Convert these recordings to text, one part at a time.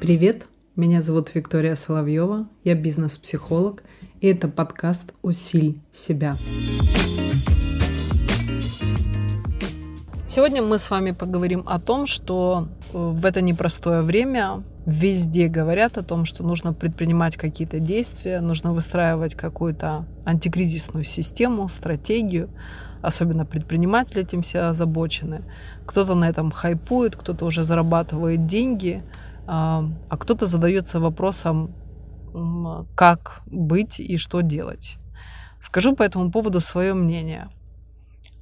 Привет, меня зовут Виктория Соловьева, я бизнес-психолог, и это подкаст «Усиль себя». Сегодня мы с вами поговорим о том, что э, в это непростое время везде говорят о том, что нужно предпринимать какие-то действия, нужно выстраивать какую-то антикризисную систему, стратегию. Особенно предприниматели этим все озабочены. Кто-то на этом хайпует, кто-то уже зарабатывает деньги, а, а кто-то задается вопросом, как быть и что делать. Скажу по этому поводу свое мнение.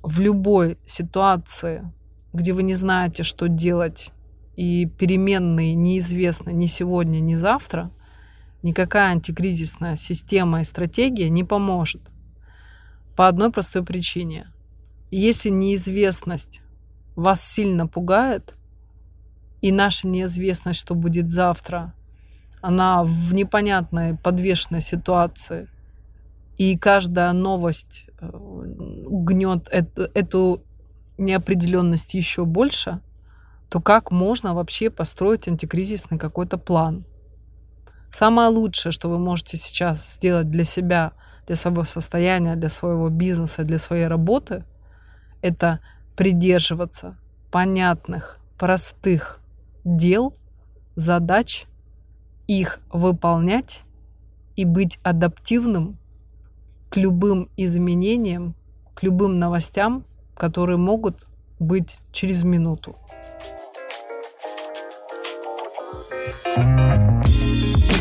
В любой ситуации, где вы не знаете, что делать, и переменные неизвестны ни сегодня, ни завтра, никакая антикризисная система и стратегия не поможет. По одной простой причине. Если неизвестность вас сильно пугает, и наша неизвестность, что будет завтра, она в непонятной подвешенной ситуации, и каждая новость э, гнет эту, эту неопределенность еще больше, то как можно вообще построить антикризисный какой-то план? Самое лучшее, что вы можете сейчас сделать для себя, для своего состояния, для своего бизнеса, для своей работы, это придерживаться понятных, простых дел, задач, их выполнять и быть адаптивным к любым изменениям, к любым новостям, которые могут быть через минуту. thank you